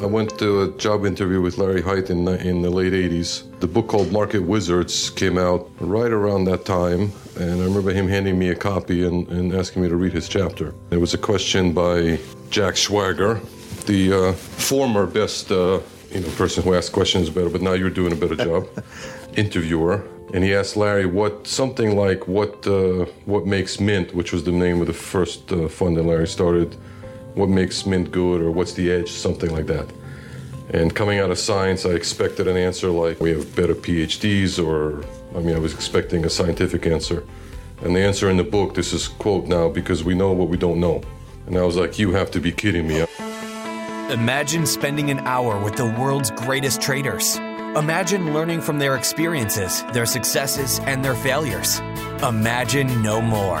I went to a job interview with Larry Hite in, in the late 80s. The book called Market Wizards came out right around that time, and I remember him handing me a copy and, and asking me to read his chapter. There was a question by Jack Schwager, the uh, former best uh, you know, person who asked questions better, but now you're doing a better job, interviewer. And he asked Larry what something like what uh, what makes Mint, which was the name of the first uh, fund that Larry started, what makes Mint good or what's the edge, something like that. And coming out of science, I expected an answer like we have better PhDs, or I mean, I was expecting a scientific answer. And the answer in the book, this is quote now, because we know what we don't know. And I was like, you have to be kidding me. Imagine spending an hour with the world's greatest traders. Imagine learning from their experiences, their successes, and their failures. Imagine no more.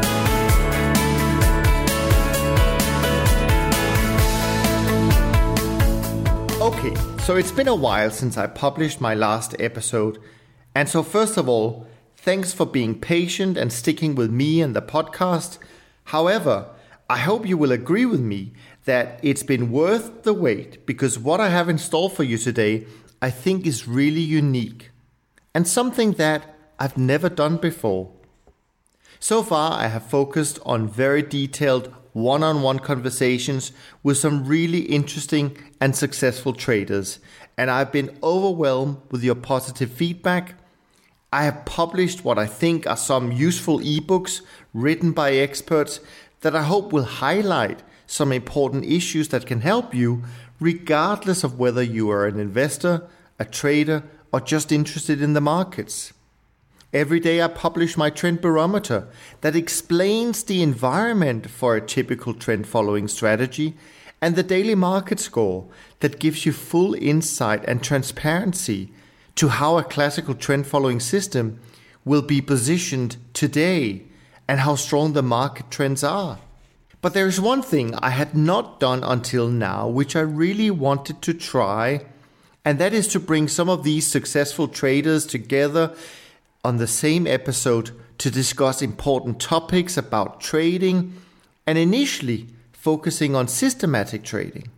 Okay, so it's been a while since I published my last episode. And so, first of all, thanks for being patient and sticking with me and the podcast. However, I hope you will agree with me that it's been worth the wait because what I have in store for you today I think is really unique and something that I've never done before. So far, I have focused on very detailed one on one conversations with some really interesting and successful traders, and I've been overwhelmed with your positive feedback. I have published what I think are some useful ebooks written by experts that I hope will highlight some important issues that can help you, regardless of whether you are an investor, a trader, or just interested in the markets. Every day I publish my trend barometer that explains the environment for a typical trend following strategy and the daily market score that gives you full insight and transparency to how a classical trend following system will be positioned today and how strong the market trends are. But there is one thing I had not done until now, which I really wanted to try, and that is to bring some of these successful traders together on the same episode to discuss important topics about trading and initially focusing on systematic trading.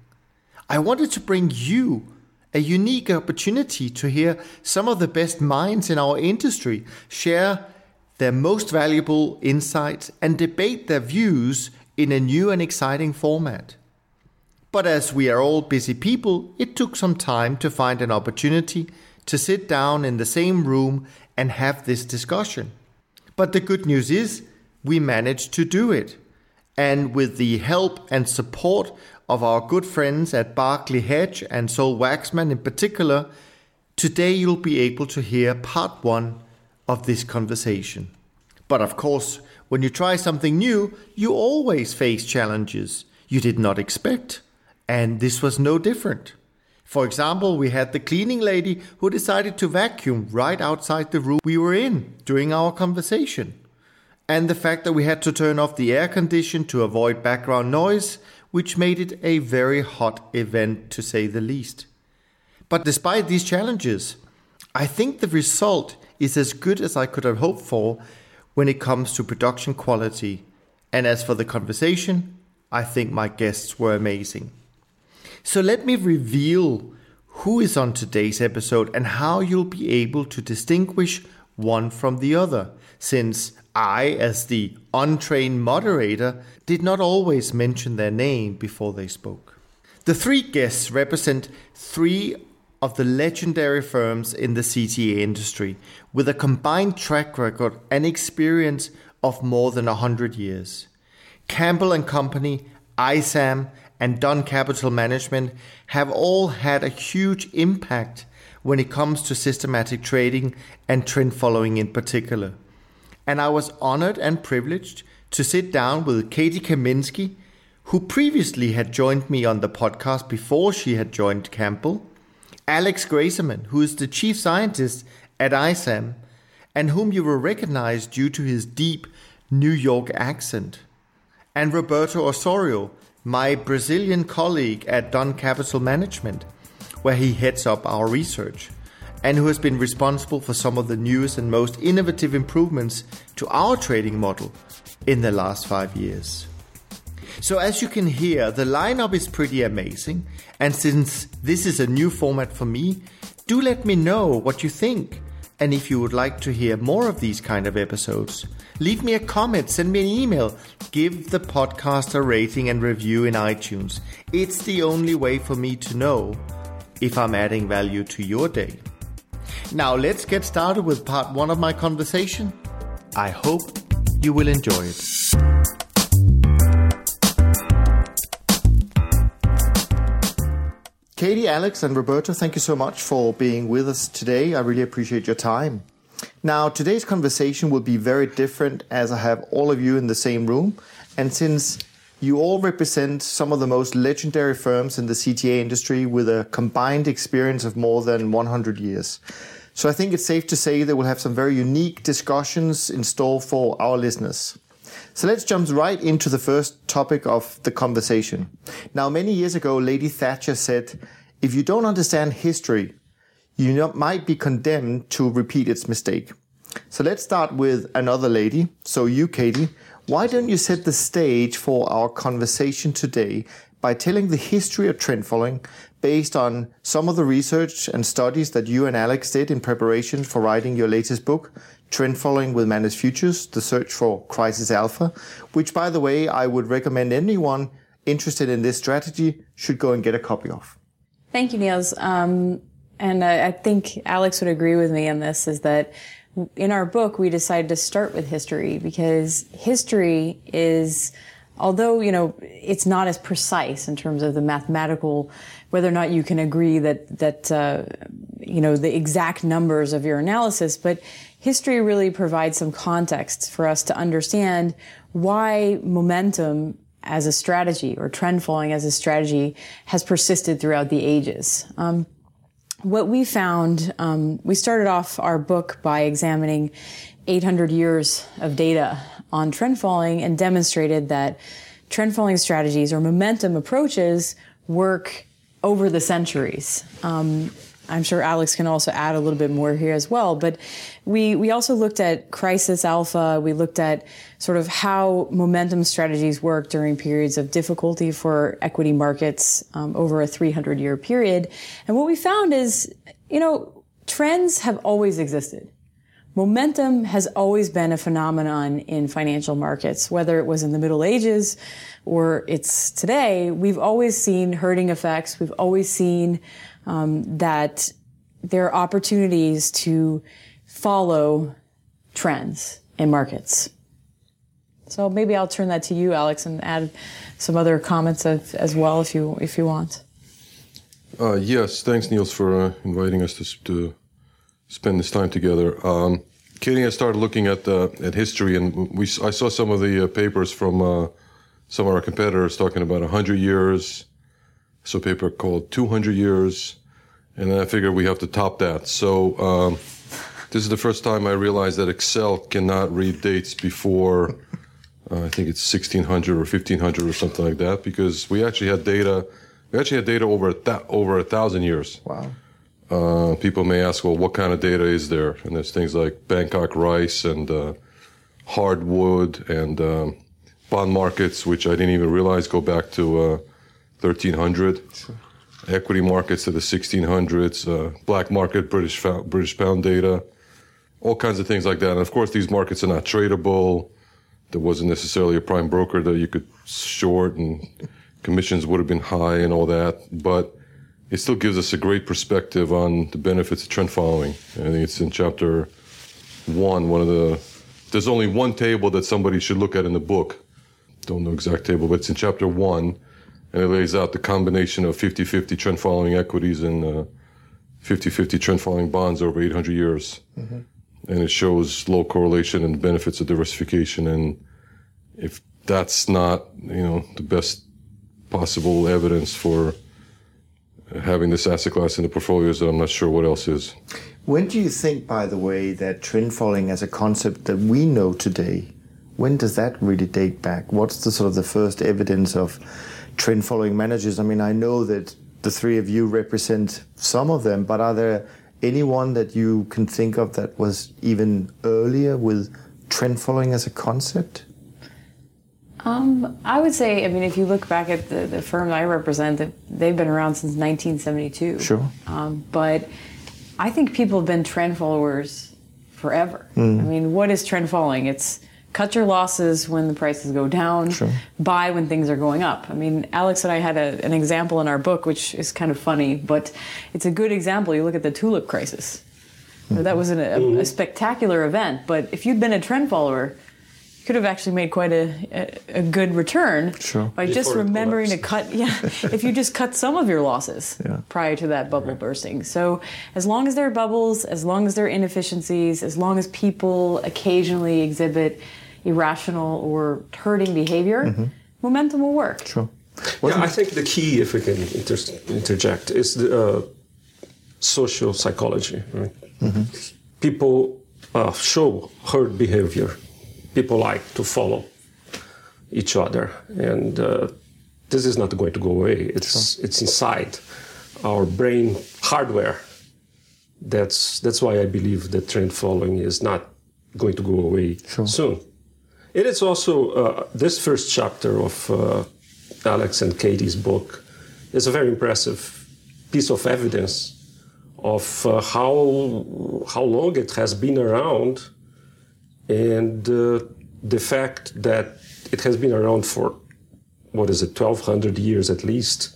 I wanted to bring you a unique opportunity to hear some of the best minds in our industry share their most valuable insights and debate their views in a new and exciting format. But as we are all busy people, it took some time to find an opportunity to sit down in the same room and have this discussion. But the good news is we managed to do it. And with the help and support of our good friends at Barclay Hedge and Sol Waxman in particular, today you'll be able to hear part one of this conversation. But of course, when you try something new, you always face challenges you did not expect. And this was no different. For example, we had the cleaning lady who decided to vacuum right outside the room we were in during our conversation. And the fact that we had to turn off the air condition to avoid background noise, which made it a very hot event to say the least. But despite these challenges, I think the result is as good as I could have hoped for when it comes to production quality. And as for the conversation, I think my guests were amazing. So let me reveal who is on today's episode and how you'll be able to distinguish one from the other, since I, as the untrained moderator, did not always mention their name before they spoke. The three guests represent three of the legendary firms in the CTA industry with a combined track record and experience of more than 100 years. Campbell and Company, ISAM, and Dunn Capital Management have all had a huge impact when it comes to systematic trading and trend following in particular. And I was honored and privileged to sit down with Katy Kaminski, who previously had joined me on the podcast before she had joined Campbell, Alex Greyserman, who is the chief scientist at ISAM, and whom you will recognize due to his deep New York accent, and Roberto Osorio, my Brazilian colleague at Dunn Capital Management, where he heads up our research, and who has been responsible for some of the newest and most innovative improvements to our trading model in the last five years. So, as you can hear, the lineup is pretty amazing, and since this is a new format for me, do let me know what you think. And if you would like to hear more of these kind of episodes, leave me a comment, send me an email, give the podcast a rating and review in iTunes. It's the only way for me to know if I'm adding value to your day. Now, let's get started with part one of my conversation. I hope you will enjoy it. Katy, Alex, and Roberto, thank you so much for being with us today. I really appreciate your time. Now, today's conversation will be very different as I have all of you in the same room. And since you all represent some of the most legendary firms in the CTA industry with a combined experience of more than 100 years. So I think it's safe to say that we'll have some very unique discussions in store for our listeners. So let's jump right into the first topic of the conversation. Now, many years ago, Lady Thatcher said, if you don't understand history, you might be condemned to repeat its mistake. So let's start with another lady. So you, Katy, why don't you set the stage for our conversation today by telling the history of trend following based on some of the research and studies that you and Alex did in preparation for writing your latest book, Trend Following with Managed Futures, The Search for Crisis Alpha, which by the way, I would recommend anyone interested in this strategy should go and get a copy of. Thank you, Niels. Um, and I, I think Alex would agree with me on this is that in our book, we decided to start with history because history is, although, you know, it's not as precise in terms of the mathematical, whether or not you can agree that, that, uh, you know, the exact numbers of your analysis, but history really provides some context for us to understand why momentum as a strategy or trend following as a strategy has persisted throughout the ages. Um, what we found, um, we started off our book by examining 800 years of data on trend following and demonstrated that trend following strategies or momentum approaches work over the centuries. Um, I'm sure Alex can also add a little bit more here as well. But we, we also looked at crisis alpha. We looked at sort of how momentum strategies work during periods of difficulty for equity markets um, over a 300 year period. And what we found is, you know, trends have always existed. Momentum has always been a phenomenon in financial markets, whether it was in the Middle Ages or it's today. We've always seen herding effects. We've always seen um, that there are opportunities to follow trends in markets. So maybe I'll turn that to you, Alex, and add some other comments of, as well if you if you want. Uh, yes, thanks, Niels, for uh, inviting us to, to spend this time together. Um, Katy I started looking at uh, at history, and we I saw some of the uh, papers from uh, some of our competitors talking about 100 years, so paper called 200 years, and then I figured we have to top that. So um, this is the first time I realized that Excel cannot read dates before uh, I think it's 1600 or 1500 or something like that because we actually had data. We actually had data over a th- over a thousand years. Wow. Uh, people may ask, well, what kind of data is there? And there's things like Bangkok rice and uh, hardwood and um, bond markets, which I didn't even realize go back to 1300. Uh, Equity markets to the 1600s, uh, black market British British pound data, all kinds of things like that. And of course, these markets are not tradable. There wasn't necessarily a prime broker that you could short, and commissions would have been high and all that. But it still gives us a great perspective on the benefits of trend following. I think it's in chapter one, one of the. There's only one table that somebody should look at in the book. Don't know exact table, but it's in chapter one and it lays out the combination of 50-50 trend following equities and uh, 50-50 trend following bonds over 800 years. Mm-hmm. And it shows low correlation and benefits of diversification. And if that's not, you know, the best possible evidence for having this asset class in the portfolios, I'm not sure what else is. When do you think, by the way, that trend following as a concept that we know today, when does that really date back? What's the sort of the first evidence of trend following managers? I mean, I know that the three of you represent some of them, but are there anyone that you can think of that was even earlier with trend following as a concept? Um, I would say, I mean, if you look back at the, the firm I represent, they've been around since 1972. Sure. Um, but I think people have been trend followers forever. Mm. I mean, what is trend following? It's cut your losses when the prices go down, sure. buy when things are going up. I mean, Alex and I had a, an example in our book, which is kind of funny, but it's a good example. You look at the tulip crisis. Mm-hmm. That was an, a, a, mm-hmm. spectacular event, but if you'd been a trend follower, you could have actually made quite a, a, a good return sure. by Before just remembering to cut yeah if you just cut some of your losses yeah. prior to that bubble right. bursting so as long as there are bubbles as long as there are inefficiencies as long as people occasionally exhibit irrational or herding behavior mm-hmm. momentum will work sure yeah, I think the key, if we can inter- interject, is the uh, social psychology. Right? Mm-hmm. People uh, show herd behavior people like to follow each other, and uh, this is not going to go away. It's sure. it's inside our brain hardware. That's that's why I believe that trend following is not going to go away sure. soon. It is also uh, this first chapter of uh, Alex and Katy's book is a very impressive piece of evidence of uh, how how long it has been around and uh, the fact that it has been around for what is it 1200 years at least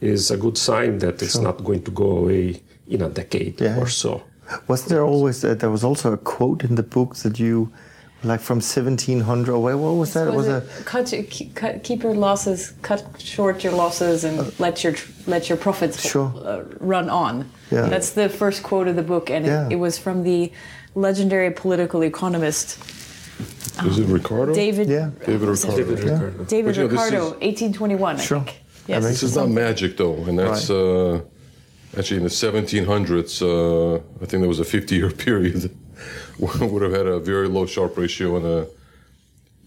is a good sign that it's sure. not going to go away in a decade yeah. or so was there always a, there was also a quote in the book that you like from 1700 away what was that was, was it, cut, cut, keep your losses cut short your losses and uh, let your let your profits sure. uh, run on yeah. that's the first quote of the book and yeah. it, it was from the legendary political economist. Is it Ricardo? David. Yeah. David Ricardo. David Ricardo. David Ricardo, 1821. Sure. I think. Yes. This is not magic though, and that's right. uh, actually in the 1700s. Uh, I think there was a 50-year period would have had a very low Sharpe ratio and a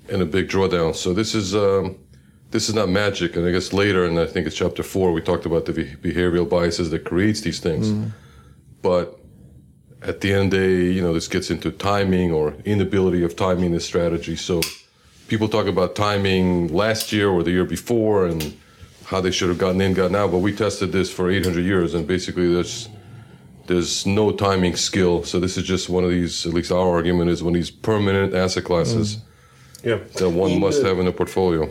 and a big drawdown. So this is um, this is not magic. And I guess later, and I think it's chapter four, we talked about the behavioral biases that creates these things. Mm. But at the end of the day, you know, this gets into timing or inability of timing this strategy. So people talk about timing last year or the year before and how they should have gotten in, gotten out. But we tested this for 800 years, and basically there's there's no timing skill. So this is just one of these. At least our argument is one of these permanent asset classes mm. yeah. that one in must the, have in a portfolio.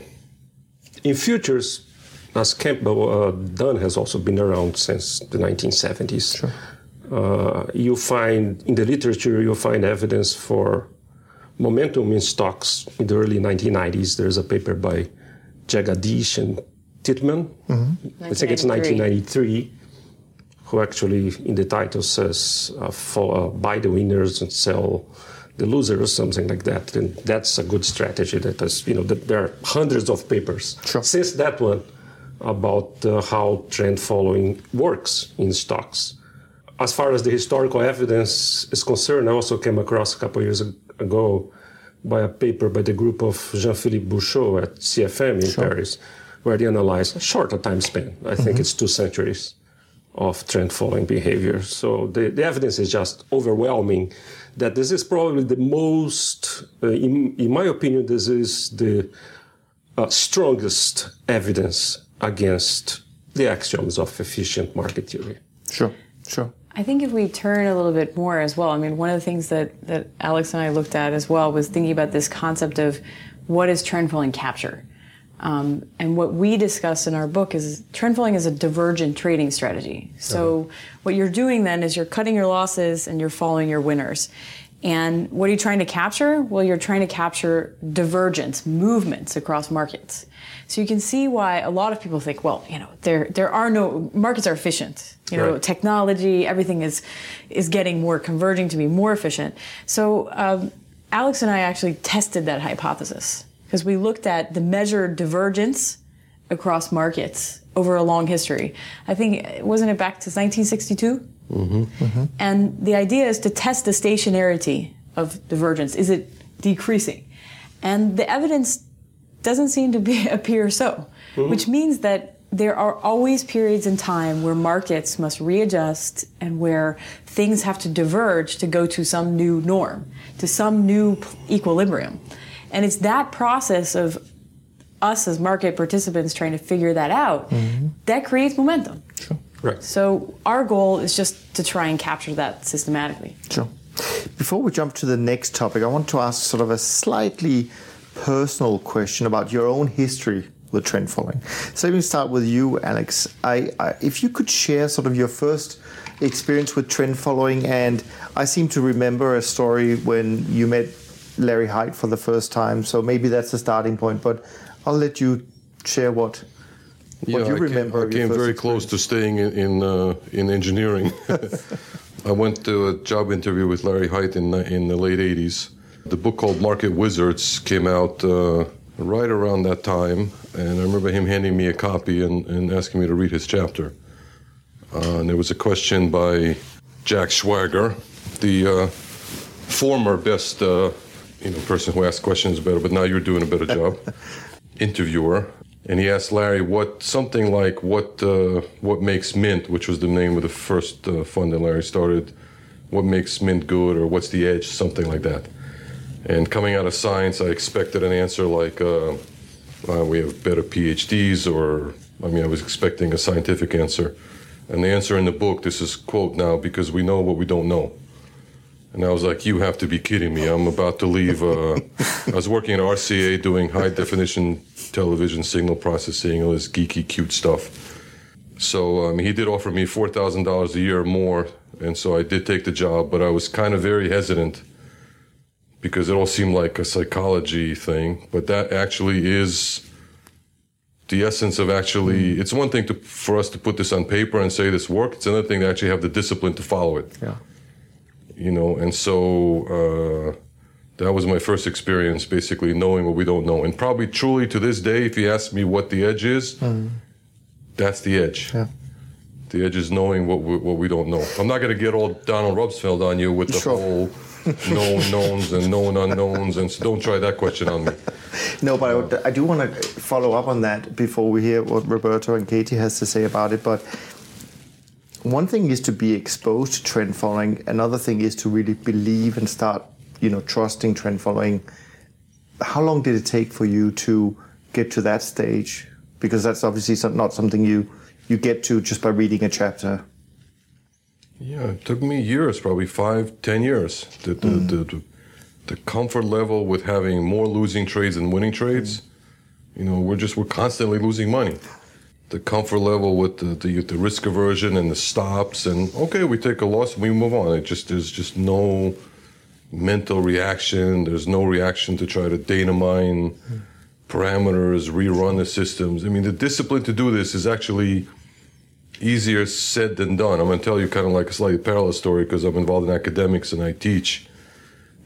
In futures, as Campbell uh, Dunn has also been around since the 1970s. Sure uh, you find in the literature you find evidence for momentum in stocks in the early 1990s. There's a paper by Jegadeesh and Titman. Mm-hmm. I think it's 1993, who actually in the title says uh, for, uh, buy the winners and sell the losers, something like that. And that's a good strategy. That is, you know, there are hundreds of papers sure. since that one about uh, how trend following works in stocks as far as the historical evidence is concerned, I also came across a couple years ago by a paper by the group of Jean-Philippe Bouchaud at CFM in sure. Paris, where they analyzed a shorter time span. I think mm-hmm. it's two centuries of trend following behavior. So the, the evidence is just overwhelming that this is probably the most, uh, in, in, my opinion, this is the uh, strongest evidence against the axioms of efficient market theory. Sure, sure. I think if we turn a little bit more as well, I mean, one of the things that, that Alex and I looked at as well was thinking about this concept of what is trend following capture. Um, and what we discuss in our book is trend following is a divergent trading strategy. So uh-huh. what you're doing then is you're cutting your losses and you're following your winners. And what are you trying to capture? Well, you're trying to capture divergence, movements across markets. So you can see why a lot of people think, well, you know, there there are no markets are efficient. You know, Right. technology, everything is is getting more converging to be more efficient. So um, Alex and I actually tested that hypothesis because we looked at the measured divergence across markets over a long history. I think wasn't it back to 1962? Mm-hmm. Mm-hmm. And the idea is to test the stationarity of divergence. Is it decreasing? And the evidence doesn't seem to be appear so, mm-hmm. which means that there are always periods in time where markets must readjust and where things have to diverge to go to some new norm, to some new p- equilibrium. And it's that process of us as market participants trying to figure that out mm-hmm. that creates momentum. Sure. Right. So our goal is just to try and capture that systematically. Sure. Before we jump to the next topic, I want to ask sort of a slightly personal question about your own history with trend following. So let me start with you, Alex. I, I, if you could share sort of your first experience with trend following, and I seem to remember a story when you met Larry Hite for the first time. So maybe that's the starting point. But I'll let you share what what you I remember. Came, I came very close to staying in in, uh, in engineering. I went to a job interview with Larry Hite in the- in the late '80s. The book called Market Wizards came out uh, right around that time, and I remember him handing me a copy and, and asking me to read his chapter. Uh, and there was a question by Jack Schwager, the uh, former best uh, you know person who asks questions better, but now you're doing a better job. Interviewer, and he asked Larry what something like what uh, what makes Mint, which was the name of the first uh, fund that Larry started, what makes Mint good, or what's the edge, something like that. And coming out of science, I expected an answer like uh, uh, we have better PhDs, or I mean, I was expecting a scientific answer. And the answer in the book, this is quote now, because we know what we don't know. And I was like, you have to be kidding me. I'm about to leave. Uh, I was working at RCA doing high definition television signal processing, all this geeky, cute stuff. So um, he did offer me $4,000 a year more. And so I did take the job, but I was kind of very hesitant because it all seemed like a psychology thing. But that actually is the essence of actually, it's one thing to, for us to put this on paper and say this worked. It's another thing to actually have the discipline to follow it Yeah. You know and so uh, that was my first experience basically knowing what we don't know and probably truly to this day if you ask me what the edge is that's the edge Yeah. the edge is knowing what we, what we don't know i'm not going to get all donald rumsfeld on you with the Sure. whole known knowns and known unknowns and so don't try that question on me No, but I, would, I do want to follow up on that before we hear what Roberto and Katy has to say about it. But one thing is to be exposed to trend following. Another thing is to really believe and start, you know, trusting trend following. How long did it take for you to get to that stage? Because that's obviously not something you you get to just by reading a chapter. Yeah, it took me years, probably five, ten years. The, the, mm-hmm. the, the, the comfort level with having more losing trades than winning trades, you know, we're just, we're constantly losing money. The comfort level with the, the, the risk aversion and the stops, and okay, we take a loss and we move on. It just, there's just no mental reaction. There's no reaction to try to data mine parameters, rerun the systems. I mean, the discipline to do this is actually easier said than done. I'm going to tell you kind of like a slightly parallel story because I'm involved in academics and I teach.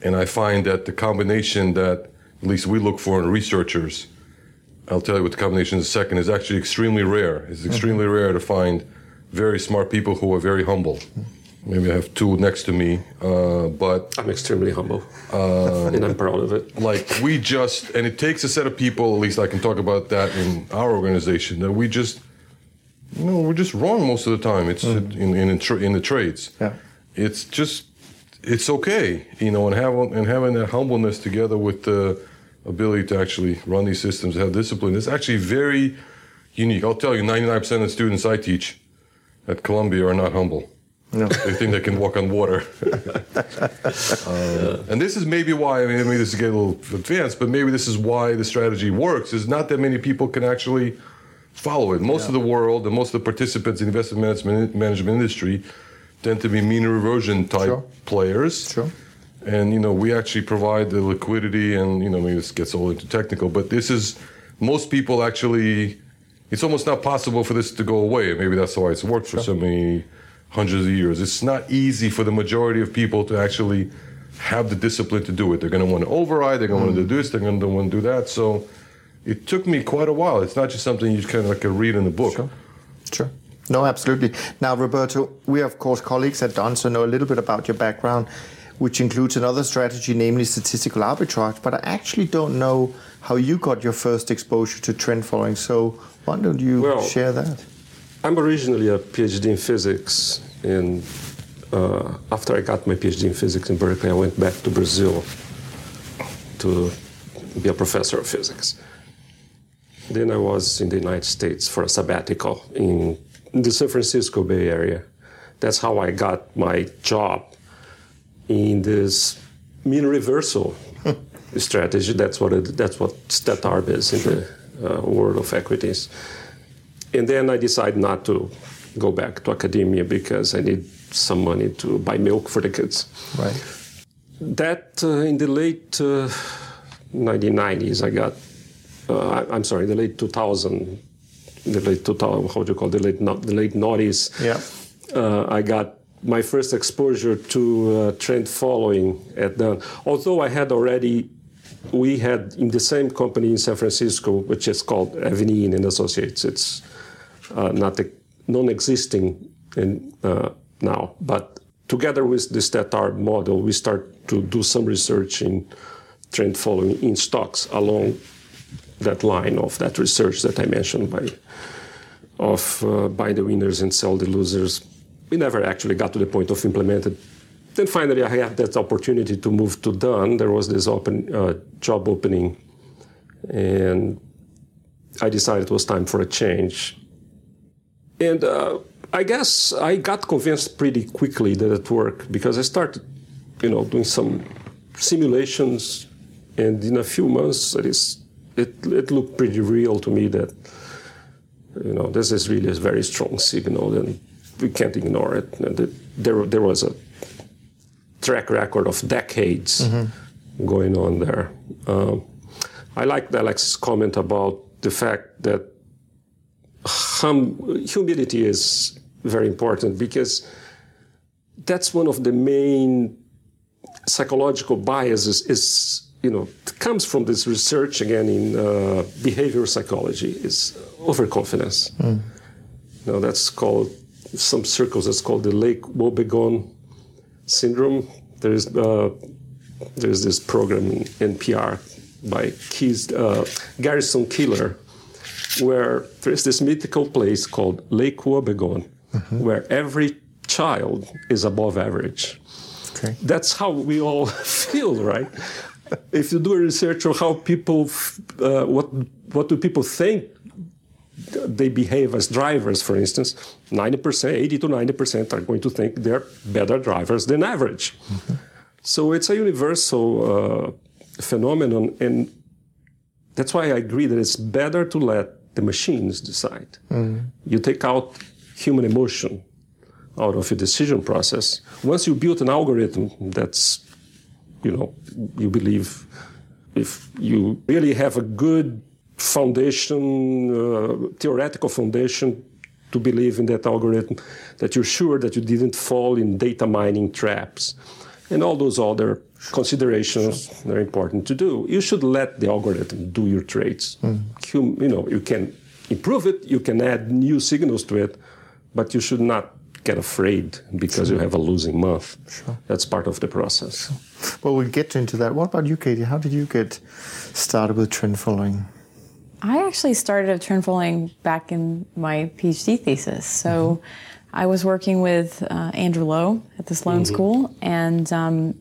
And I find that the combination that at least we look for in researchers, I'll tell you what the combination is in a second, is actually extremely rare. It's extremely mm-hmm. rare to find very smart people who are very humble. Maybe I have two next to me, uh, but I'm extremely humble, uh, and I'm proud of it. like we just and it takes a set of people at least i can talk about that in our organization that we just you know we're just wrong most of the time it's mm. in in, in, tra- in the trades Yeah. it's just it's okay you know and having and having that humbleness together with the ability to actually run these systems have discipline It's actually very unique i'll tell you 99% of the students i teach at columbia are not humble No. they think they can walk on water Uh, and this is maybe why, I mean, maybe this is getting a little advanced, but maybe this is why the strategy works, is not that many people can actually follow it. Most of the world and most of the participants in the investment management, management industry tend to be mean reversion type Sure. players. Sure. And you know we actually provide the liquidity and you know maybe this gets all into technical but this is most people actually it's almost not possible for this to go away. Maybe that's why it's worked for so many hundreds of years. It's not easy for the majority of people to actually have the discipline to do it. They're going to want to override they're going to want to do mm. this they're going to want to do that. So it took me quite a while. It's not just something you kind of like read in the book. Sure. Sure. No, absolutely. Now, Roberto, we are, of course, colleagues at Dunn, so know a little bit about your background, which includes another strategy, namely statistical arbitrage. But I actually don't know how you got your first exposure to trend following. So why don't you Well- share that? I'm originally a PhD in physics, and uh, after I got my PhD in physics in Berkeley, I went back to Brazil to be a professor of physics. Then I was in the United States for a sabbatical in the San Francisco Bay Area. That's how I got my job in this mean reversal strategy. That's what it, that's what StatArb is in the uh, world of equities. And then I decided not to go back to academia because I need some money to buy milk for the kids. Right. That uh, in the late uh, 1990s, I got. Uh, I- I'm sorry, the late 2000, the late 2000. How do you call it? the late no- the late noughties? Yeah. uh, I got my first exposure to uh, trend following at the. Although I had already, we had in the same company in San Francisco, which is called Avenine and Associates. It's uh, not a, non-existing in, uh, now, but together with the StatArb model, we start to do some research in trend following in stocks along that line of that research that I mentioned by of uh, buy the winners and sell the losers. We never actually got to the point of implemented. Then finally, I had that opportunity to move to Dunn. There was this open uh, job opening, and I decided it was time for a change. And uh, I guess I got convinced pretty quickly that it worked because I started, you know, doing some simulations, and in a few months, it is it, it looked pretty real to me that you know this is really a very strong signal and we can't ignore it. There, there was a track record of decades going on there. Um, i liked alex's comment about the fact that hum, humility is very important because that's one of the main psychological biases is you know comes from this research again in uh, behavioral psychology is overconfidence. You know that's called some circles that's called the lake wobegon syndrome there's uh, there's this program in npr by Keys, uh, garrison keillor where there's this mythical place called lake wobegon where every child is above average Okay. that's how we all feel, right? if you do a research on how people, f- uh, what what do people think they behave as drivers, for instance, 90%, 80 to 90% are going to think they're better drivers than average. So it's a universal uh, phenomenon, and that's why I agree that it's better to let the machines decide. You take out human emotion out of your decision process. Once you build an algorithm that's, you know, you believe if you really have a good foundation, uh, theoretical foundation to believe in that algorithm, that you're sure that you didn't fall in data mining traps and all those other considerations are important to do. You should let the algorithm do your trades. Hum- you know, you can improve it, you can add new signals to it, but you should not get afraid because you have a losing month. Sure. That's part of the process. Well, we'll get into that. What about you, Katy? How did you get started with trend following? I actually started a trend following back in my PhD thesis. So I was working with uh, Andrew Lo at the Sloan School, and um,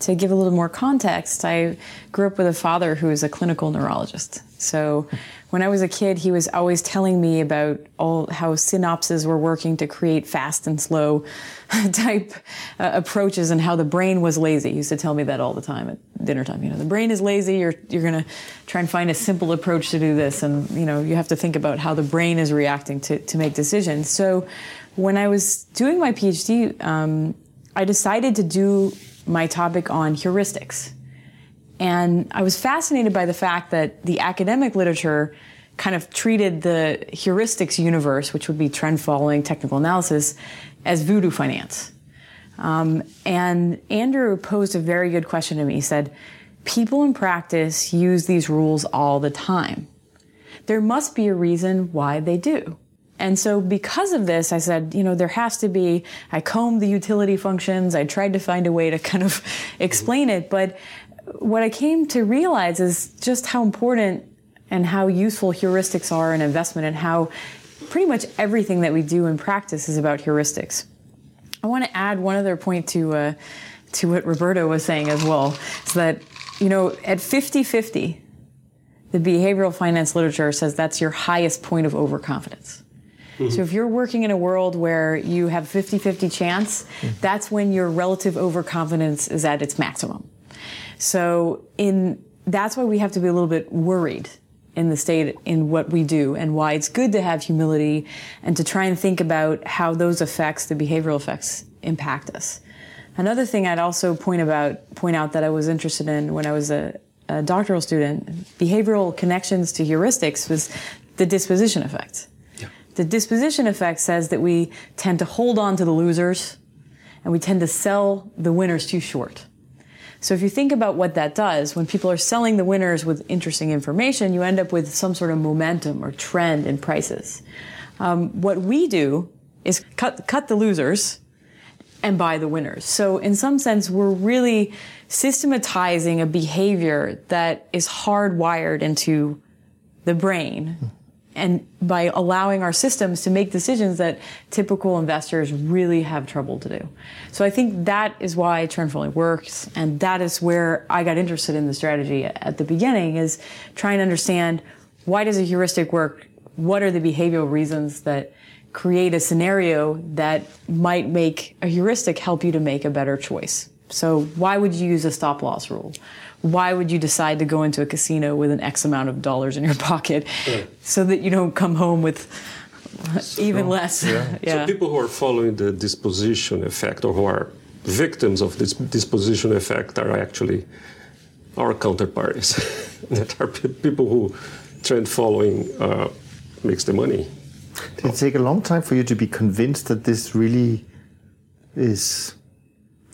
to give a little more context, I grew up with a father who was a clinical neurologist. So when I was a kid, he was always telling me about all how synapses were working to create fast and slow type uh, approaches and how the brain was lazy. He used to tell me that all the time at dinner time. You know, the brain is lazy. You're you're gonna try and find a simple approach to do this, and you know you have to think about how the brain is reacting to to make decisions. So when I was doing my PhD, um, I decided to do my topic on heuristics. And I was fascinated by the fact that the academic literature kind of treated the heuristics universe, which would be trend following, technical analysis, as voodoo finance. Um, and Andrew posed a very good question to me. He said, People in practice use these rules all the time. There must be a reason why they do. And so because of this, I said, you know, there has to be, I combed the utility functions. I tried to find a way to kind of explain it. But what I came to realize is just how important and how useful heuristics are in investment and how pretty much everything that we do in practice is about heuristics. I want to add one other point to, uh, to what Roberto was saying as well, is that, you know, at 50-50, the behavioral finance literature says that's your highest point of overconfidence. Mm-hmm. So if you're working in a world where you have 50-50 chance, mm-hmm. that's when your relative overconfidence is at its maximum. So in that's why we have to be a little bit worried in the state in what we do and why it's good to have humility and to try and think about how those effects, the behavioral effects, impact us. Another thing I'd also point about point out that I was interested in when I was a, a doctoral student, behavioral connections to heuristics was the disposition effect. Yeah. The disposition effect says that we tend to hold on to the losers and we tend to sell the winners too short. So if you think about what that does, when people are selling the winners with interesting information, you end up with some sort of momentum or trend in prices. Um, what we do is cut cut the losers and buy the winners. So in some sense, we're really systematizing a behavior that is hardwired into the brain and by allowing our systems to make decisions that typical investors really have trouble to do. So I think that is why trend following works, and that is where I got interested in the strategy at the beginning is trying to understand why does a heuristic work? What are the behavioral reasons that create a scenario that might make a heuristic help you to make a better choice? So why would you use a stop loss rule? Why would you decide to go into a casino with an X amount of dollars in your pocket yeah. so that you don't come home with so, even less? Yeah. yeah. So people who are following the disposition effect or who are victims of this disposition effect are actually our counterparties that are people who trend following uh, makes the money. Did it take a long time for you to be convinced that this really is,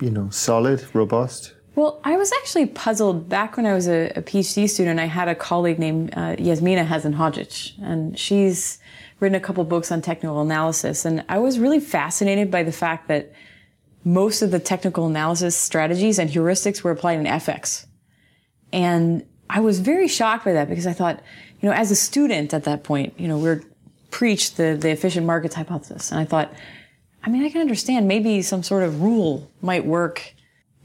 you know, solid, robust? Well, I was actually puzzled back when I was a, a PhD student. I had a colleague named uh, Jasmina Hasanhodzic, and she's written a couple books on technical analysis. And I was really fascinated by the fact that most of the technical analysis strategies and heuristics were applied in FX. And I was very shocked by that because I thought, you know, as a student at that point, you know, we are preached the, the efficient markets hypothesis. And I thought, I mean, I can understand maybe some sort of rule might work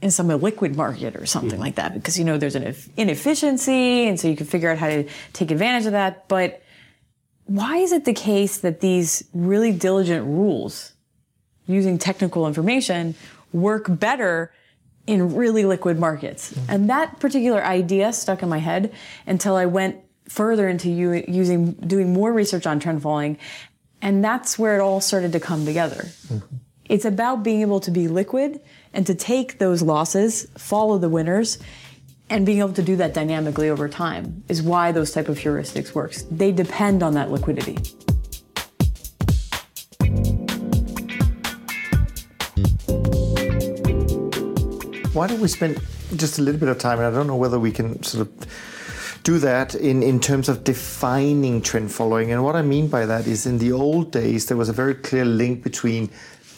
in some liquid market or something mm-hmm. like that because you know there's an inefficiency and so you can figure out how to take advantage of that but why is it the case that these really diligent rules using technical information work better in really liquid markets mm-hmm. and that particular idea stuck in my head until i went further into using doing more research on trend following and that's where it all started to come together mm-hmm. It's about being able to be liquid and to take those losses, follow the winners, and being able to do that dynamically over time is why those type of heuristics works. They depend on that liquidity. Why don't we spend just a little bit of time, and I don't know whether we can sort of do that in, in terms of defining trend following. And what I mean by that is in the old days, there was a very clear link between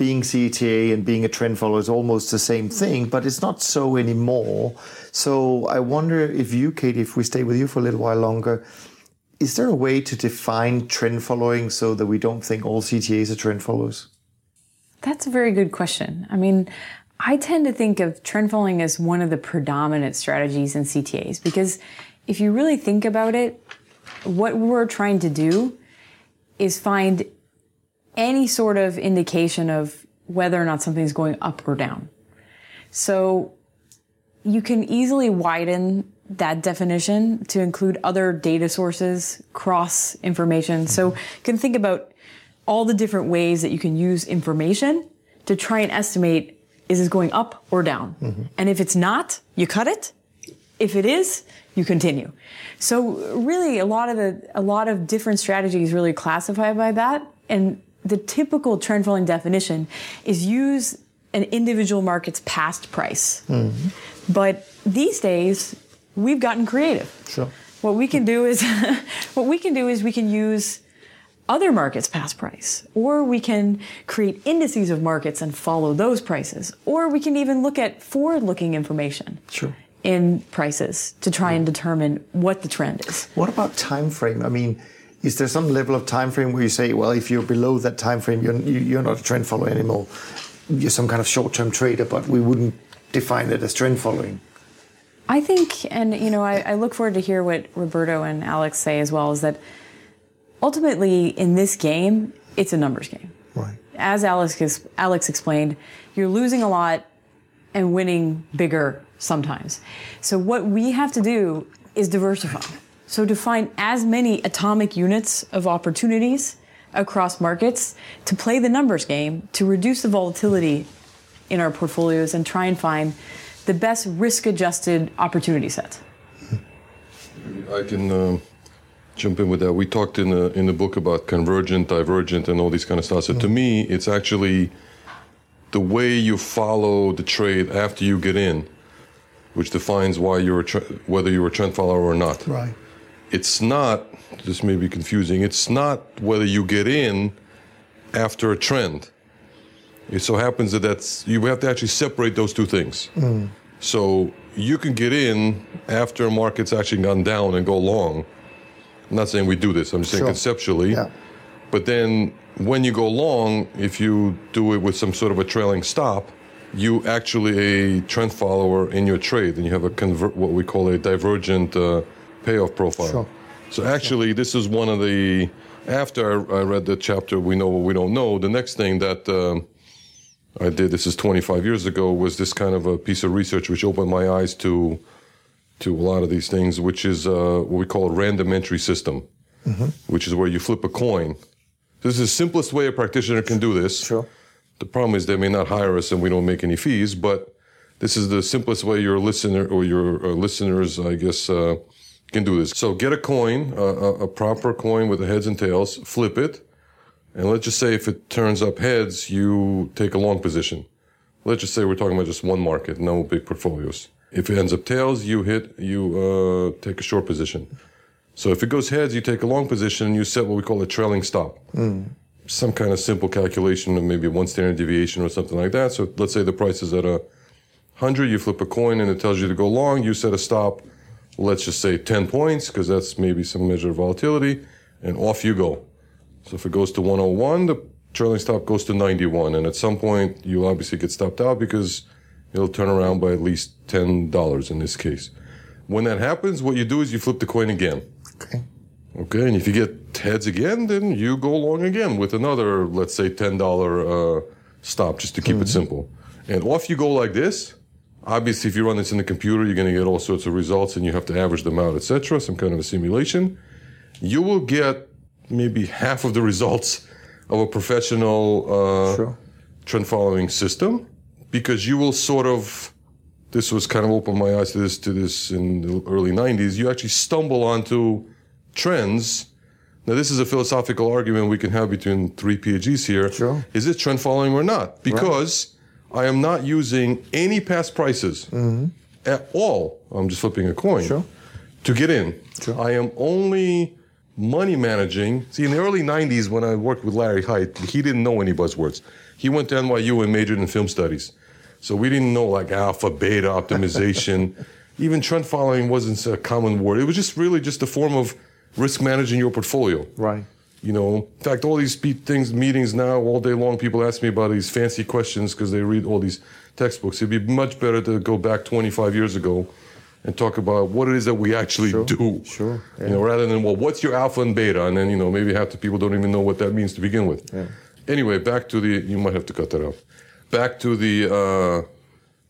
being CTA and being a trend follower is almost the same mm. thing, but it's not so anymore. So I wonder if you, Katy, if we stay with you for a little while longer, is there a way to define trend following so that we don't think all CTAs are trend followers? That's a very good question. I mean, I tend to think of trend following as one of the predominant strategies in CTAs because if you really think about it, what we're trying to do is find any sort of indication of whether or not something's going up or down. So you can easily widen that definition to include other data sources, cross information. So you can think about all the different ways that you can use information to try and estimate is it going up or down? Mm-hmm. And if it's not, you cut it. If it is, you continue. So really a lot of the a lot of different strategies really classify by that. And the typical trend following definition is use an individual market's past price. Mm-hmm. But these days, we've gotten creative. Sure. What we can do is what we can do is we can use other markets past price or we can create indices of markets and follow those prices or we can even look at forward looking information Sure. in prices to try and mm-hmm. determine what the trend is What about time frame? I mean, is there some level of time frame where you say, well, if you're below that time frame, you're you- you're not a trend follower anymore. You're some kind of short-term trader, but we wouldn't define it as trend following. I think, and you know, I, I look forward to hear what Roberto and Alex say as well, is that ultimately in this game, it's a numbers game. Right. As Alex, Alex explained, you're losing a lot and winning bigger sometimes. So what we have to do is diversify. So to find as many atomic units of opportunities across markets to play the numbers game, to reduce the volatility in our portfolios and try and find the best risk adjusted opportunity set. I can um, jump in with that. We talked in the in the book about convergent, divergent, and all these kind of stuff. So to me, it's actually the way you follow the trade after you get in, which defines why you're a tre- whether you're a trend follower or not. Right. It's not. This may be confusing. It's not whether you get in after a trend. It so happens that that's you have to actually separate those two things. So you can get in after a market's actually gone down and go long. I'm not saying we do this. I'm just saying Sure. conceptually. Yeah. But then when you go long, if you do it with some sort of a trailing stop, you actually a trend follower in your trade, and you have a convert what we call a divergent uh, payoff profile. Sure. So actually, this is one of the. After I, I read the chapter, we know what we don't know. The next thing that um, I did, this is 25 years ago, was this kind of a piece of research which opened my eyes to to a lot of these things, which is uh, what we call a random entry system, which is where you flip a coin. This is the simplest way a practitioner can do this. Sure. The problem is they may not hire us and we don't make any fees, but this is the simplest way your listener or your uh, listeners, I guess, uh, can do this. So get a coin, a, a proper coin with the heads and tails, flip it, and let's just say if it turns up heads, you take a long position. Let's just say we're talking about just one market, no big portfolios. If it ends up tails, you hit, you uh, take a short position. So if it goes heads, you take a long position, and you set what we call a trailing stop some kind of simple calculation of maybe one standard deviation or something like that. So let's say the price is at a hundred, you flip a coin and it tells you to go long. You set a stop, let's just say ten points because that's maybe some measure of volatility, and off you go. So if it goes to 101, the trailing stop goes to 91, and at some point you'll obviously get stopped out because it'll turn around by at least ten dollars in this case. When that happens, what you do is you flip the coin again. Okay. Okay, and if you get heads again, then you go long again with another, let's say, ten dollar uh, stop, just to keep it simple. And off you go like this. Obviously, if you run this in the computer, you're going to get all sorts of results, and you have to average them out, etc. Some kind of a simulation. You will get maybe half of the results of a professional uh, Sure. trend following system, because you will sort of. This was kind of opened my eyes to this to this in the early '90s. You actually stumble onto trends. Now, this is a philosophical argument we can have between three PhDs here. Sure. Is it trend following or not? Because I am not using any past prices at all. I'm just flipping a coin Mm-hmm. Sure. to get in. Sure. I am only money managing. See, in the early 90s, when I worked with Larry Hite, he didn't know any buzzwords. He went to NYU and majored in film studies. So we didn't know like alpha, beta, optimization. Even trend following wasn't a common word. It was just really just a form of risk managing your portfolio. Right. You know, in fact, all these things, meetings now, all day long, people ask me about these fancy questions because they read all these textbooks. It'd be much better to go back 25 years ago and talk about what it is that we actually do. sure, You know, rather than, well, what's your alpha and beta? And then, you know, maybe half the people don't even know what that means to begin with. yeah. Anyway, back to the, you might have to cut that out. Back to the uh,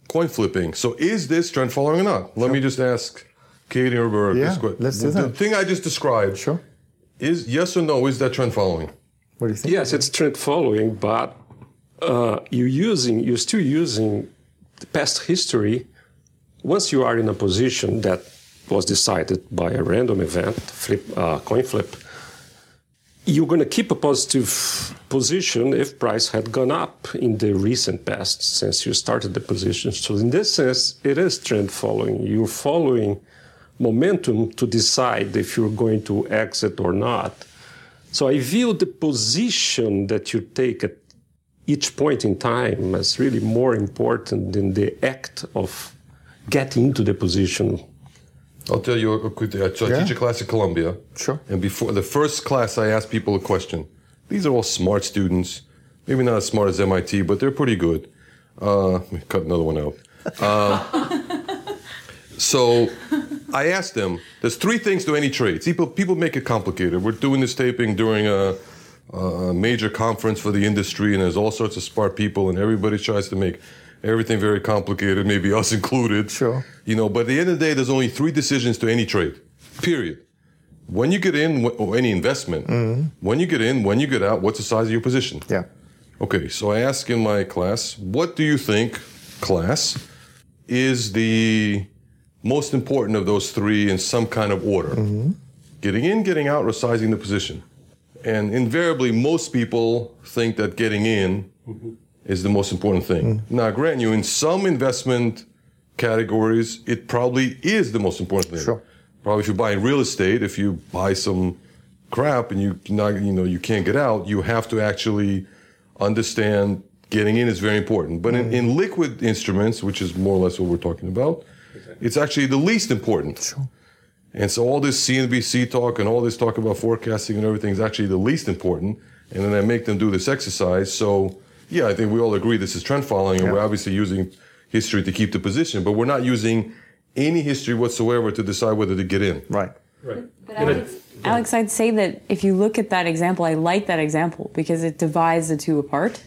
coin flipping. So is this trend following or not? Let me just ask Katy or Berg Yeah, this question. let's do the, that. The thing I just described. Sure. Is yes or no? Is that trend following? What do you think? Yes, it's trend following, but uh, you're using, you're still using the past history. Once you are in a position that was decided by a random event, flip, uh, coin flip, you're going to keep a positive position if price had gone up in the recent past since you started the position. So in this sense, it is trend following. You're following momentum to decide if you're going to exit or not. So I view the position that you take at each point in time as really more important than the act of getting into the position I'll tell you a quick. So I teach a class at Columbia. Sure. And before the first class, I ask people a question. These are all smart students, maybe not as smart as MIT, but they're pretty good. Uh, let me cut another one out. Uh, so I asked them. There's three things to any trade. People people make it complicated. We're doing this taping during a, a major conference for the industry, and there's all sorts of smart people, and everybody tries to make everything very complicated, maybe us included. Sure. You know, but at the end of the day, there's only three decisions to any trade, period. When you get in, or any investment, mm-hmm. when you get in, when you get out, what's the size of your position? Yeah. Okay, so I ask in my class, what do you think, class, is the most important of those three in some kind of order? Mm-hmm. Getting in, getting out, or sizing the position? And invariably, most people think that getting in mm-hmm. is the most important thing. Mm. Now, grant you, in some investment categories, it probably is the most important thing. Sure. Probably if you buy real estate, if you buy some crap and you not, you know, you can't get out, you have to actually understand getting in is very important. But in, in mm-hmm. liquid instruments, which is more or less what we're talking about, it's actually the least important. Sure. And so all this CNBC talk and all this talk about forecasting and everything is actually the least important. And then I make them do this exercise. So yeah, I think we all agree this is trend following, and Yeah. we're obviously using history to keep the position, but we're not using any history whatsoever to decide whether to get in. Right. Right. But Alex, Alex, I'd say that if you look at that example, I like that example because it divides the two apart.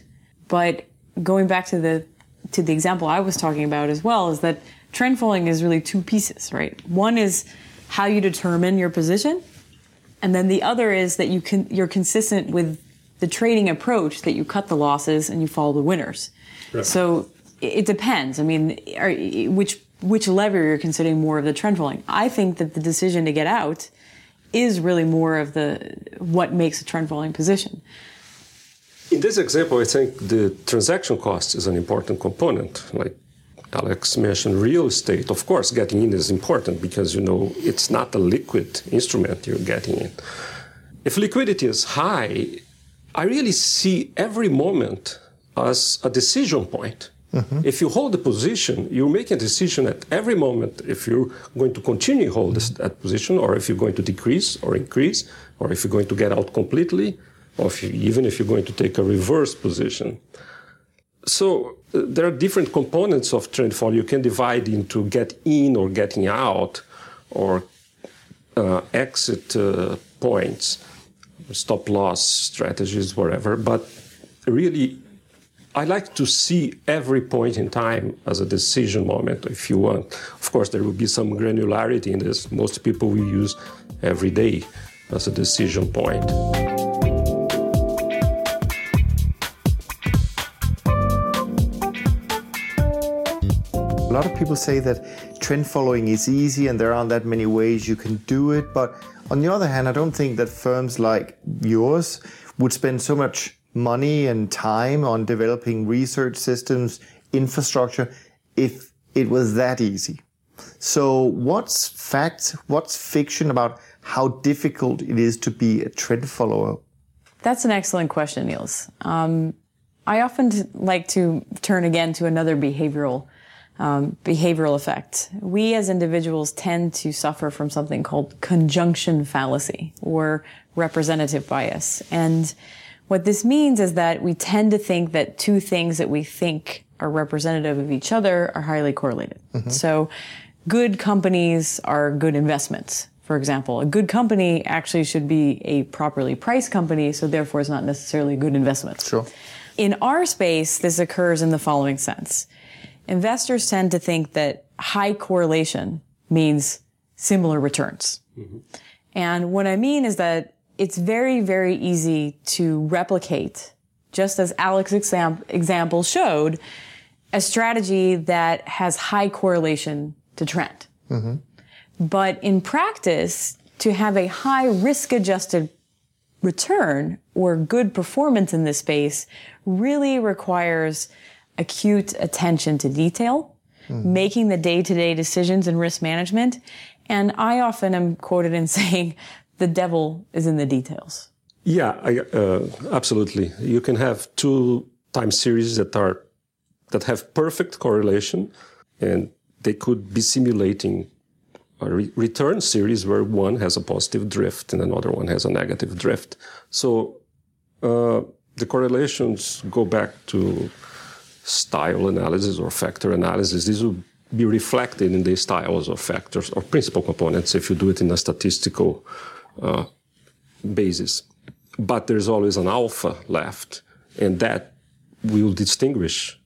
But going back to the to the example I was talking about as well is that trend following is really two pieces, right? One is how you determine your position, and then the other is that you can you're consistent with the trading approach that you cut the losses and you follow the winners. So it depends. I mean, are, which which lever you're considering more of the trend following. I think that the decision to get out is really more of the what makes a trend following position. In this example, I think the transaction cost is an important component. Like Alex mentioned, real estate, of course, getting in is important because you know it's not a liquid instrument you're getting in. If liquidity is high, I really see every moment as a decision point. Mm-hmm. If you hold a position, you're making a decision at every moment if you're going to continue hold this, that position, or if you're going to decrease or increase, or if you're going to get out completely, or if you, even if you're going to take a reverse position. So uh, there are different components of trend follow. You can divide into get in or getting out, or uh, exit uh, points, stop loss strategies, whatever. But really, I like to see every point in time as a decision moment, if you want. Of course, there will be some granularity in this. Most people will use every day as a decision point. Lot of people say that trend following is easy and there aren't that many ways you can do it. But on the other hand, I don't think that firms like yours would spend so much money and time on developing research systems, infrastructure, if it was that easy. So what's fact, what's fiction about how difficult it is to be a trend follower? That's an excellent question, Niels. Um, I often like to turn again to another behavioral um, behavioral effect. We as individuals tend to suffer from something called conjunction fallacy or representative bias. And what this means is that we tend to think that two things that we think are representative of each other are highly correlated. So good companies are good investments. For example, a good company actually should be a properly priced company, so therefore it's not necessarily a good investment. Sure. In our space, this occurs in the following sense. Investors tend to think that high correlation means similar returns. And what I mean is that it's very, very easy to replicate just as Alex's exam- example showed, a strategy that has high correlation to trend. Mm-hmm. But in practice, to have a high risk adjusted return or good performance in this space really requires acute attention to detail, mm. making the day to day decisions and risk management. And I often am quoted in saying, the devil is in the details. Yeah, I, uh, absolutely. You can have two time series that are that have perfect correlation, and they could be simulating a re- return series where one has a positive drift and another one has a negative drift. So uh, the correlations go back to style analysis or factor analysis. These will be reflected in the styles of factors or principal components if you do it in a statistical uh, basis. But there's always an alpha left, and that will distinguish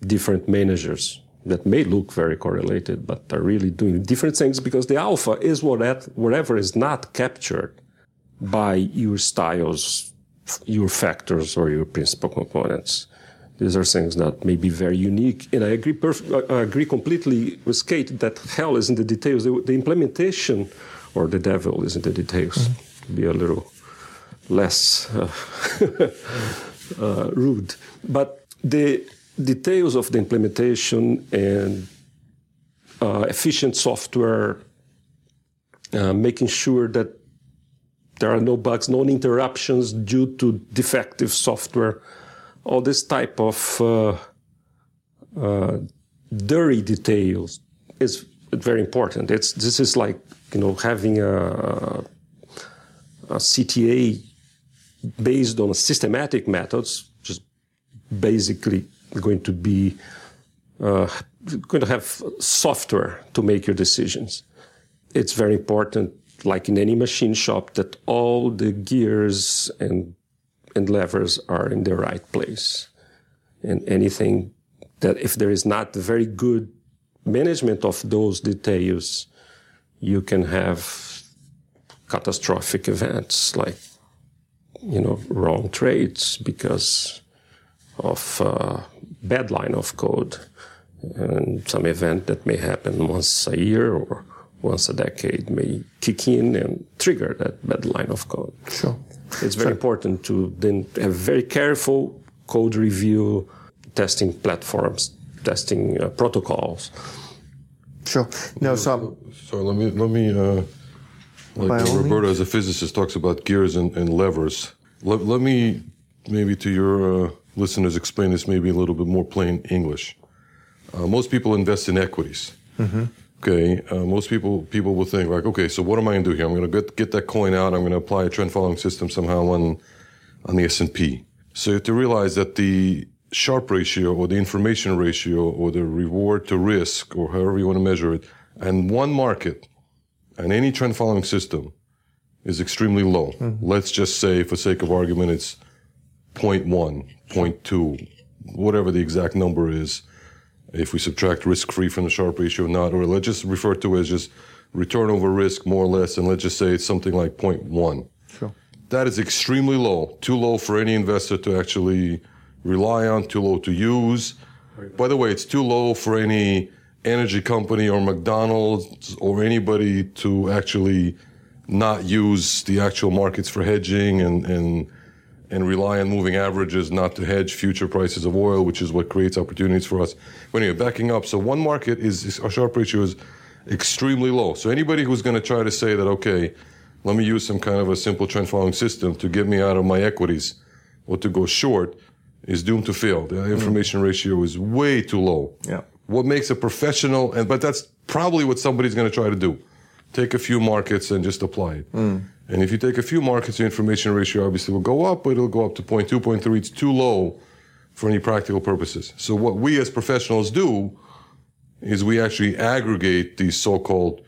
different managers that may look very correlated, but are really doing different things because the alpha is what whatever is not captured by your styles, your factors, or your principal components. These are things that may be very unique. And I agree, perf- I agree completely with Kate that hell is in the details. The, the implementation or the devil is in the details. Mm-hmm. Be a little less uh, uh, rude. But the details of the implementation and uh, efficient software, uh, making sure that there are no bugs, no interruptions due to defective software, all this type of uh, uh dirty details is very important. It's this is like you know having a, a CTA based on systematic methods, just basically going to be uh, going to have software to make your decisions. It's very important, like in any machine shop, that all the gears and and levers are in the right place. And anything that if there is not very good management of those details, you can have catastrophic events like you know wrong trades because of uh, bad line of code and some event that may happen once a year or once a decade may kick in and trigger that bad line of code. Sure. It's very so, important to then have very careful code review, testing platforms, testing uh, protocols. Sure. No, so sorry. Let me let me. Uh, like Roberto, as a physicist, talks about gears and, and levers. Let, let me maybe to your uh, listeners explain this maybe a little bit more plain English. Uh, most people invest in equities. Mm-hmm. Okay, uh, most people people will think like, okay, so what am I going to do here? I'm going to get get that coin out. I'm going to apply a trend following system somehow on on the S and P. So you have to realize that the Sharpe ratio or the information ratio or the reward to risk or however you want to measure it, and one market and any trend following system is extremely low. Mm-hmm. Let's just say, for sake of argument, it's 0.1, 0.2, whatever the exact number is. If we subtract risk free from the Sharpe ratio, not, or let's just refer to it as just return over risk, more or less, and let's just say it's something like 0.1. Sure. That is extremely low, too low for any investor to actually rely on, too low to use. By the way, it's too low for any energy company or McDonald's or anybody to actually not use the actual markets for hedging and, and and rely on moving averages not to hedge future prices of oil, which is what creates opportunities for us. But anyway, backing up, so one market is, is our Sharpe ratio is extremely low. So anybody who's going to try to say that, okay, let me use some kind of a simple trend following system to get me out of my equities or to go short is doomed to fail. The information mm. ratio is way too low. Yeah. What makes a professional, and but that's probably what somebody's going to try to do. Take a few markets and just apply it. Mm. And if you take a few markets, the information ratio obviously will go up, but it'll go up to 0.2, 0.3. It's too low for any practical purposes. So what we as professionals do is we actually aggregate these so-called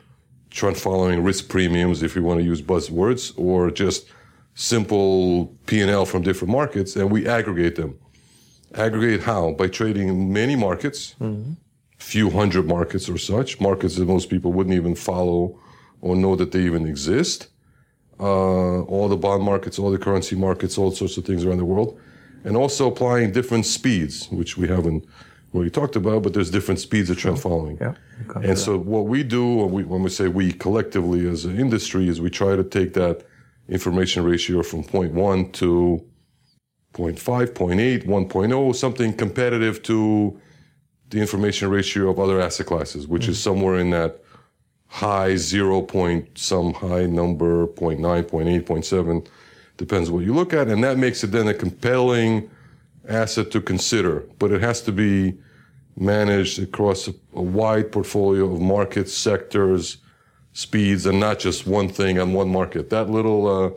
trend following risk premiums, if you want to use buzzwords, or just simple P&L from different markets, and we aggregate them. Aggregate how? By trading many markets, mm-hmm. few hundred markets or such, markets that most people wouldn't even follow or know that they even exist uh, all the bond markets, all the currency markets, all sorts of things around the world. and also applying different speeds, which we haven't really talked about, but there's different speeds of trend following. Yeah, And so what we do when we, when we say we collectively as an industry is we try to take that information ratio from 0.1 to 0.5, 0.8, 1.0, something competitive to the information ratio of other asset classes, which is somewhere in that high zero point, some high number, 0.9, 0.8, 0.7, depends what you look at. And that makes it then a compelling asset to consider. But it has to be managed across a, a wide portfolio of markets, sectors, speeds, and not just one thing on one market. That little uh,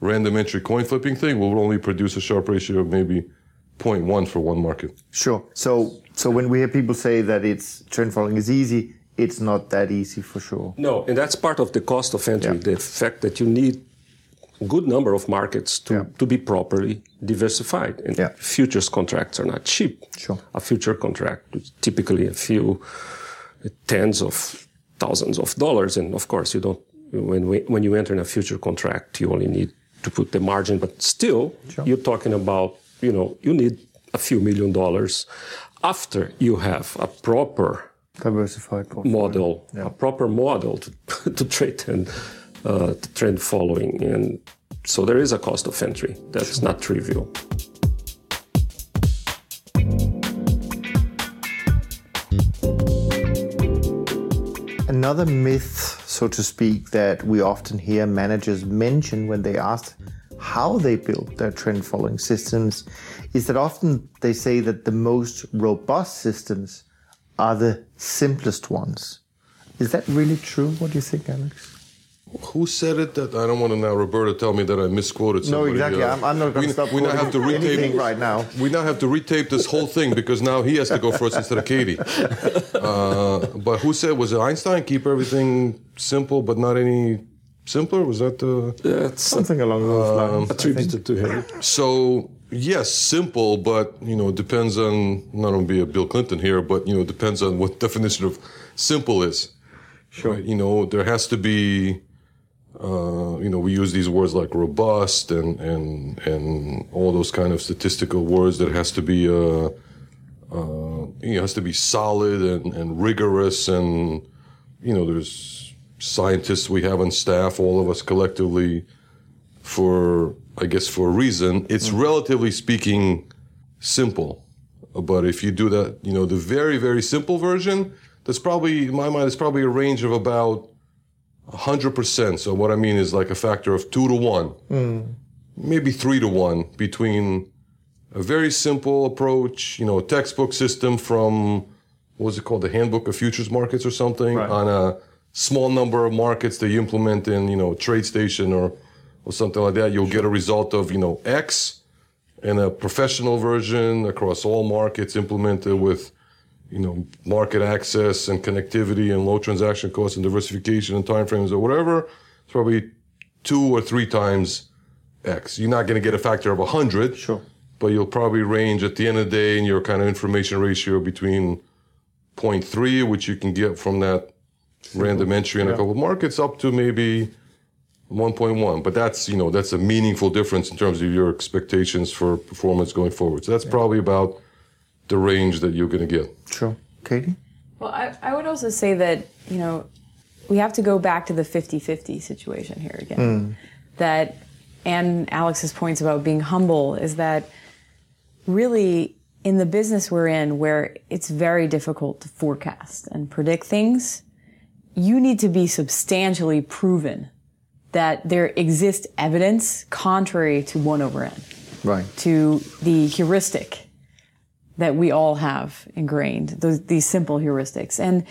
random entry coin flipping thing will only produce a Sharpe ratio of maybe 0.1 for one market. Sure. So, so when we hear people say that it's trend following is easy, it's not that easy for sure. No, and that's part of the cost of entry, Yeah. the fact that you need a good number of markets to, Yeah. to be properly diversified. And Yeah. futures contracts are not cheap. Sure. A future contract is typically a few tens of thousands of dollars. And of course, you don't, when, we, when you enter in a future contract, you only need to put the margin, but still, you're talking about, you know, you need a few million dollars after you have a proper Diversified portfolio. model, a proper model to, to trade and uh, to trend following. And so there is a cost of entry. That's not trivial. Another myth, so to speak, that we often hear managers mention when they ask how they build their trend following systems is that often they say that the most robust systems are the simplest ones. Is that really true? What do you think, Alex? Who said it? That I don't want to now Roberto tell me that I misquoted No, exactly. Uh, I'm, I'm not going we, to stop we now have to retape anything right now. We now have to retape this whole thing because now he has to go first instead of Katy. Uh, but who said was it Einstein? Keep everything simple, but not any simpler. Was that the? That's Something along those lines. I attributed to him. So yes, simple, but you know, it depends on not to be a Bill Clinton here, but you know, it depends on what definition of simple is. Sure. You know, there has to be. Uh, you know, we use these words like robust and and and all those kind of statistical words. That has to be uh, uh, you know, has to be solid and, and rigorous, and you know, there's scientists we have on staff, all of us collectively for I guess for a reason. It's mm-hmm. relatively speaking simple, but if you do that, you know, the very very simple version, that's probably in my mind, it's probably a range of about hundred percent. So what I mean is like a factor of two to one, mm. maybe three to one between a very simple approach, you know, a textbook system from what was it called, the Handbook of Futures Markets or something, on a small number of markets that you implement in, you know, TradeStation or or something like that. You'll get a result of, you know, X and a professional version across all markets implemented with, you know, market access and connectivity and low transaction costs and diversification and timeframes or whatever. It's probably two or three times X. You're not going to get a factor of 100. Sure. But you'll probably range at the end of the day in your kind of information ratio between 0.3, which you can get from that random entry in a couple of markets, up to maybe 1.1. But that's, you know, that's a meaningful difference in terms of your expectations for performance going forward. So that's probably about the range that you're going to get. Sure. Katy? Well, I, I would also say that, you know, we have to go back to the 50 50 situation here again. Hmm. That, and Alex's points about being humble is that really in the business we're in, where it's very difficult to forecast and predict things, you need to be substantially proven that there exists evidence contrary to 1 over n Right. to the heuristic that we all have ingrained, those, these simple heuristics. And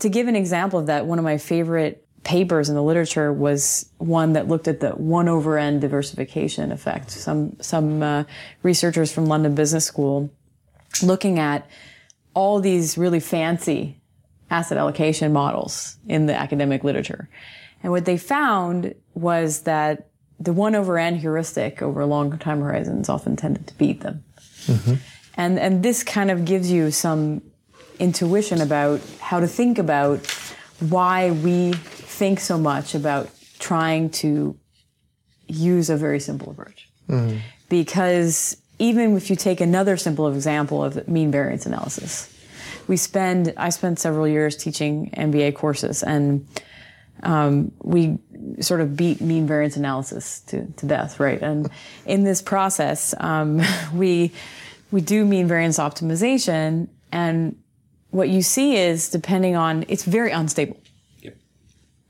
to give an example of that, one of my favorite papers in the literature was one that looked at the one over n diversification effect. Some, some uh, researchers from London Business School looking at all these really fancy asset allocation models in the academic literature. And what they found was that the one over n heuristic over long time horizons often tended to beat them. Mm-hmm. And, and this kind of gives you some intuition about how to think about why we think so much about trying to use a very simple approach. Mm-hmm. Because even if you take another simple example of mean variance analysis, we spend I spent several years teaching MBA courses, and um, we sort of beat mean variance analysis to, to death, right? And in this process, um, we we do mean variance optimization, and what you see is depending on it's very unstable.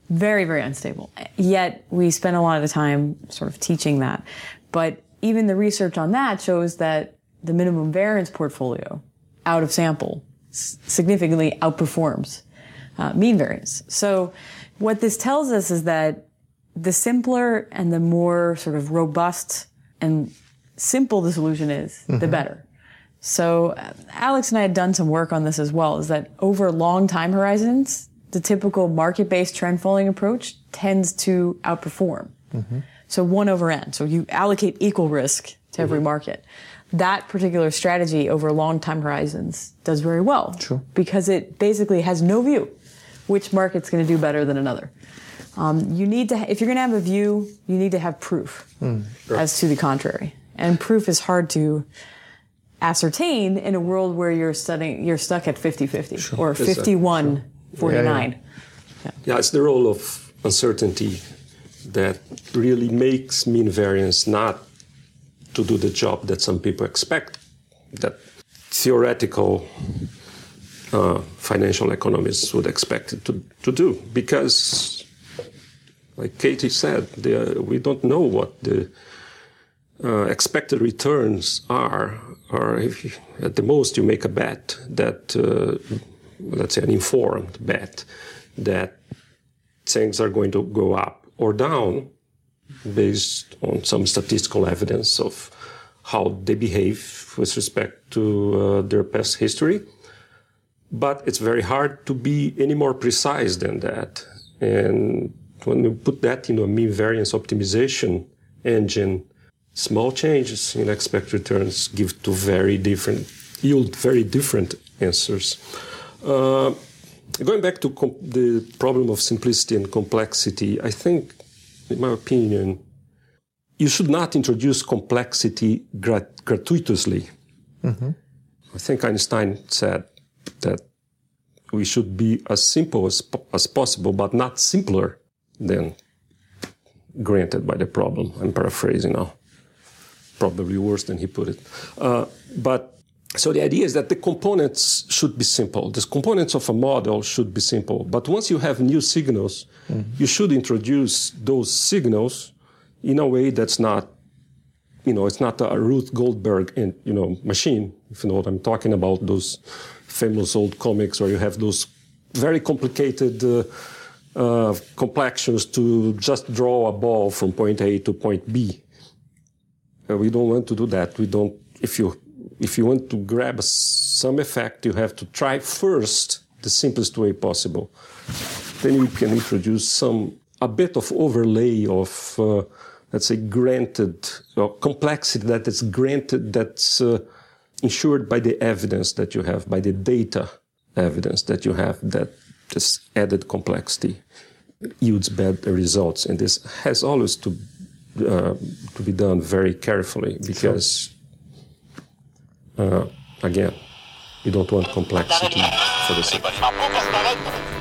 Very, very unstable. Yet we spend a lot of the time sort of teaching that. But even the research on that shows that the minimum variance portfolio out of sample significantly outperforms uh, mean variance. So what this tells us is that the simpler and the more sort of robust and simple the solution is, mm-hmm. the better. So uh, Alex and I had done some work on this as well, is that over long time horizons, the typical market-based trend following approach tends to outperform. Mm-hmm. So one over n. So you allocate equal risk to every mm-hmm. market. That particular strategy over long time horizons does very well. True. Because it basically has no view which market's going to do better than another. Um, you need to, if you're going to have a view, you need to have proof mm, sure. as to the contrary. And proof is hard to ascertain in a world where you're studying, you're stuck at 50-50 sure. or 51 49. Yeah, yeah. yeah, it's the role of uncertainty that really makes mean variance not to do the job that some people expect, that theoretical uh, financial economists would expect it to, to do. Because, like Katy said, the, we don't know what the uh, expected returns are, or if you, at the most you make a bet that, uh, let's say, an informed bet that things are going to go up or down based on some statistical evidence of how they behave with respect to uh, their past history. But it's very hard to be any more precise than that. And when you put that into a mean variance optimization engine, small changes in expected returns give to very different yield very different answers. Uh, going back to the problem of simplicity and complexity, I think, in my opinion, you should not introduce complexity grat- gratuitously. Mm-hmm. I think Einstein said we should be as simple as, as possible, but not simpler than granted by the problem. I'm paraphrasing now probably worse than he put it. Uh, but so the idea is that the components should be simple. The components of a model should be simple. But once you have new signals, mm-hmm. you should introduce those signals in a way that's not, you know, it's not a Rube Goldberg, in, you know, machine. If you know what I'm talking about, those famous old comics where you have those very complicated uh, uh, complexions to just draw a ball from point A to point B. Uh, we don't want to do that. We don't, if you, if you want to grab some effect, you have to try first the simplest way possible. Then you can introduce some, a bit of overlay of, uh, let's say, granted uh, complexity that is granted, that's uh, ensured by the evidence that you have, by the data evidence that you have, that this added complexity yields bad results. And this has always to uh, to be done very carefully because, uh, again, you don't want complexity for the sake.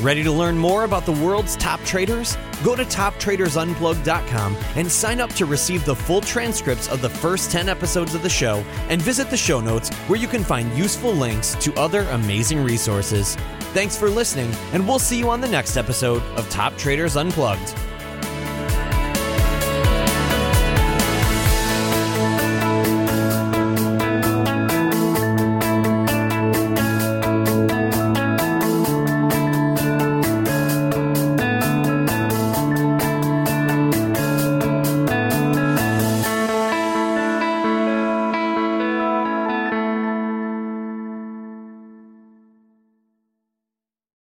Ready to learn more about the world's top traders? Go to toptradersunplugged.com and sign up to receive the full transcripts of the first 10 episodes of the show and visit the show notes where you can find useful links to other amazing resources. Thanks for listening, and we'll see you on the next episode of Top Traders Unplugged.